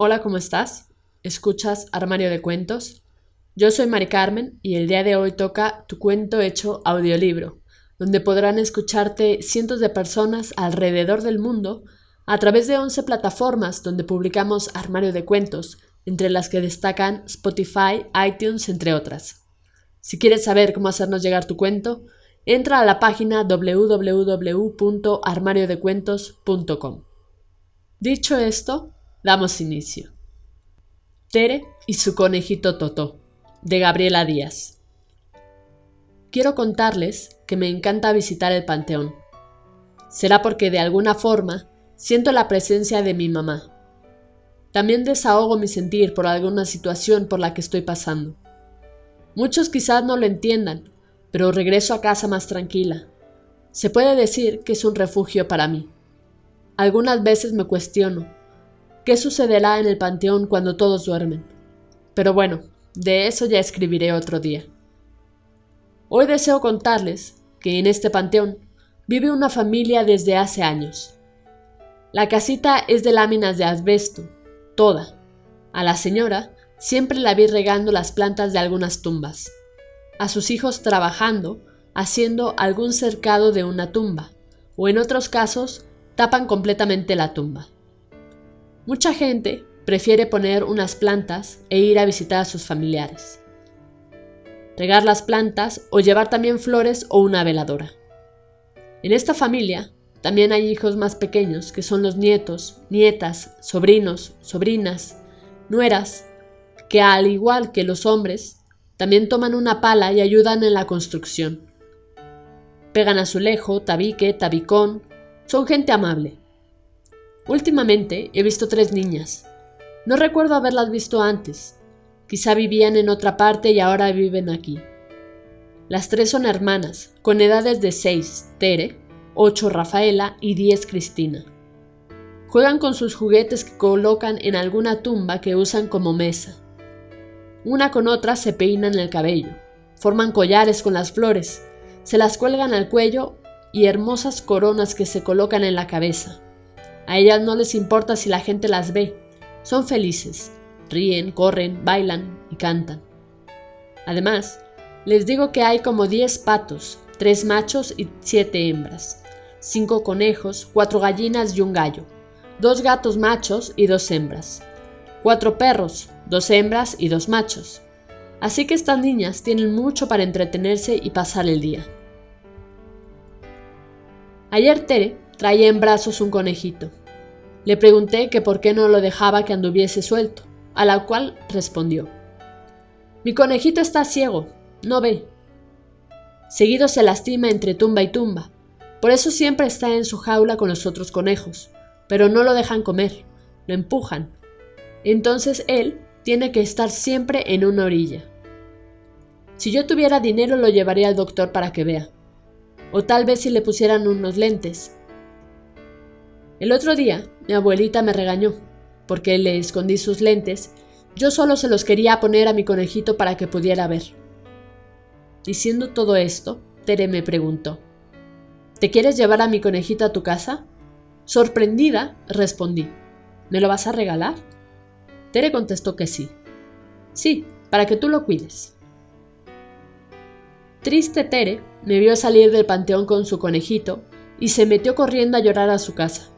Hola, ¿cómo estás? ¿Escuchas Armario de Cuentos? Yo soy Mari Carmen y el día de hoy toca tu cuento hecho audiolibro, donde podrán escucharte cientos de personas alrededor del mundo a través de 11 plataformas donde publicamos Armario de Cuentos, entre las que destacan Spotify, iTunes, entre otras. Si quieres saber cómo hacernos llegar tu cuento, entra a la página www.armariodecuentos.com. Dicho esto, Damos inicio. Tere y su conejito Totó, de Gabriela Díaz. Quiero contarles que me encanta visitar el panteón. Será porque de alguna forma siento la presencia de mi mamá. También desahogo mi sentir por alguna situación por la que estoy pasando. Muchos quizás no lo entiendan, pero regreso a casa más tranquila. Se puede decir que es un refugio para mí. Algunas veces me cuestiono, ¿Qué sucederá en el panteón cuando todos duermen? Pero bueno, de eso ya escribiré otro día. Hoy deseo contarles que en este panteón vive una familia desde hace años. La casita es de láminas de asbesto, toda. A la señora siempre la vi regando las plantas de algunas tumbas. A sus hijos trabajando, haciendo algún cercado de una tumba, o en otros casos tapan completamente la tumba. Mucha gente prefiere poner unas plantas e ir a visitar a sus familiares. Regar las plantas o llevar también flores o una veladora. En esta familia también hay hijos más pequeños que son los nietos, nietas, sobrinos, sobrinas, nueras, que al igual que los hombres, también toman una pala y ayudan en la construcción. Pegan azulejo, tabique, tabicón, son gente amable. Últimamente he visto tres niñas. No recuerdo haberlas visto antes. Quizá vivían en otra parte y ahora viven aquí. Las tres son hermanas, con edades de 6, Tere, 8, Rafaela y 10, Cristina. Juegan con sus juguetes que colocan en alguna tumba que usan como mesa. Una con otra se peinan el cabello, forman collares con las flores, se las cuelgan al cuello y hermosas coronas que se colocan en la cabeza. A ellas no les importa si la gente las ve. Son felices. Ríen, corren, bailan y cantan. Además, les digo que hay como 10 patos, 3 machos y 7 hembras, 5 conejos, 4 gallinas y un gallo, 2 gatos machos y 2 hembras, 4 perros, 2 hembras y 2 machos. Así que estas niñas tienen mucho para entretenerse y pasar el día. Ayer Tere traía en brazos un conejito. Le pregunté que por qué no lo dejaba que anduviese suelto, a la cual respondió, Mi conejito está ciego, no ve. Seguido se lastima entre tumba y tumba, por eso siempre está en su jaula con los otros conejos, pero no lo dejan comer, lo empujan. Entonces él tiene que estar siempre en una orilla. Si yo tuviera dinero lo llevaría al doctor para que vea. O tal vez si le pusieran unos lentes, el otro día, mi abuelita me regañó, porque le escondí sus lentes, yo solo se los quería poner a mi conejito para que pudiera ver. Diciendo todo esto, Tere me preguntó, ¿Te quieres llevar a mi conejito a tu casa? Sorprendida, respondí, ¿me lo vas a regalar? Tere contestó que sí. Sí, para que tú lo cuides. Triste Tere me vio salir del panteón con su conejito y se metió corriendo a llorar a su casa.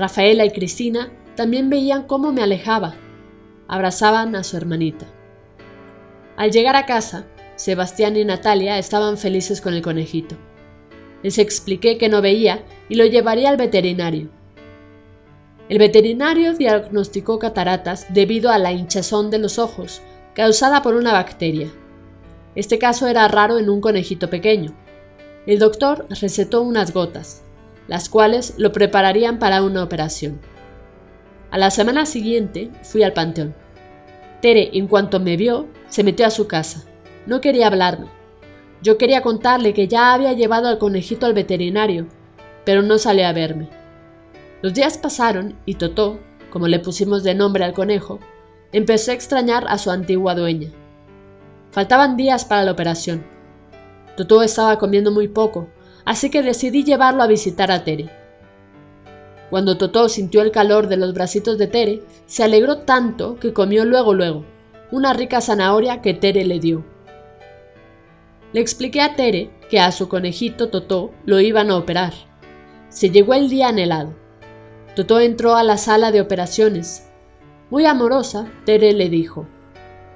Rafaela y Cristina también veían cómo me alejaba. Abrazaban a su hermanita. Al llegar a casa, Sebastián y Natalia estaban felices con el conejito. Les expliqué que no veía y lo llevaría al veterinario. El veterinario diagnosticó cataratas debido a la hinchazón de los ojos, causada por una bacteria. Este caso era raro en un conejito pequeño. El doctor recetó unas gotas, las cuales lo prepararían para una operación. A la semana siguiente fui al panteón. Tere, en cuanto me vio, se metió a su casa. No quería hablarme. Yo quería contarle que ya había llevado al conejito al veterinario, pero no salió a verme. Los días pasaron y Totó, como le pusimos de nombre al conejo, empezó a extrañar a su antigua dueña. Faltaban días para la operación. Totó estaba comiendo muy poco así que decidí llevarlo a visitar a Tere. Cuando Totó sintió el calor de los bracitos de Tere, se alegró tanto que comió luego luego, una rica zanahoria que Tere le dio. Le expliqué a Tere que a su conejito Totó lo iban a operar. Se llegó el día anhelado. Totó entró a la sala de operaciones. Muy amorosa, Tere le dijo,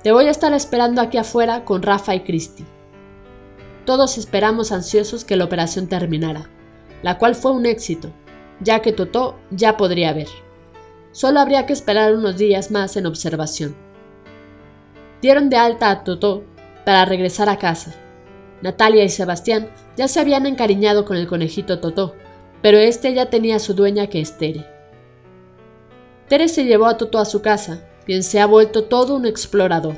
Te voy a estar esperando aquí afuera con Rafa y Cristi. Todos esperamos ansiosos que la operación terminara, la cual fue un éxito ya que Totó ya podría ver. Solo habría que esperar unos días más en observación. Dieron de alta a Totó para regresar a casa. Natalia y Sebastián ya se habían encariñado con el conejito Totó, pero este ya tenía su dueña que es Tere. Tere se llevó a Totó a su casa, quien se ha vuelto todo un explorador.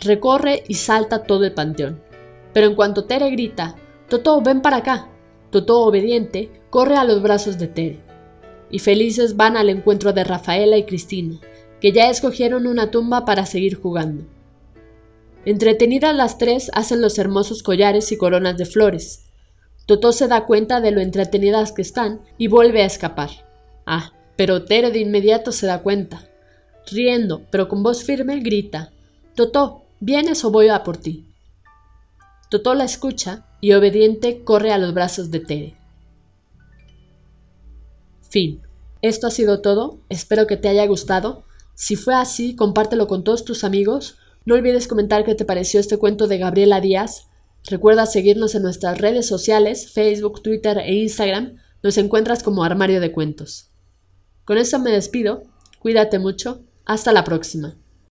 Recorre y salta todo el panteón. Pero en cuanto Tere grita, Totó, ven para acá, Totó obediente corre a los brazos de Tere, y felices van al encuentro de Rafaela y Cristina, que ya escogieron una tumba para seguir jugando. Entretenidas las tres hacen los hermosos collares y coronas de flores. Totó se da cuenta de lo entretenidas que están y vuelve a escapar. Ah, pero Tere de inmediato se da cuenta. Riendo, pero con voz firme, grita, Totó, ¿vienes o voy a por ti? Totó la escucha y obediente corre a los brazos de Tere. Fin. Esto ha sido todo, espero que te haya gustado. Si fue así, compártelo con todos tus amigos. No olvides comentar qué te pareció este cuento de Gabriela Díaz. Recuerda seguirnos en nuestras redes sociales, Facebook, Twitter e Instagram. Nos encuentras como Armario de Cuentos. Con esto me despido. Cuídate mucho. Hasta la próxima.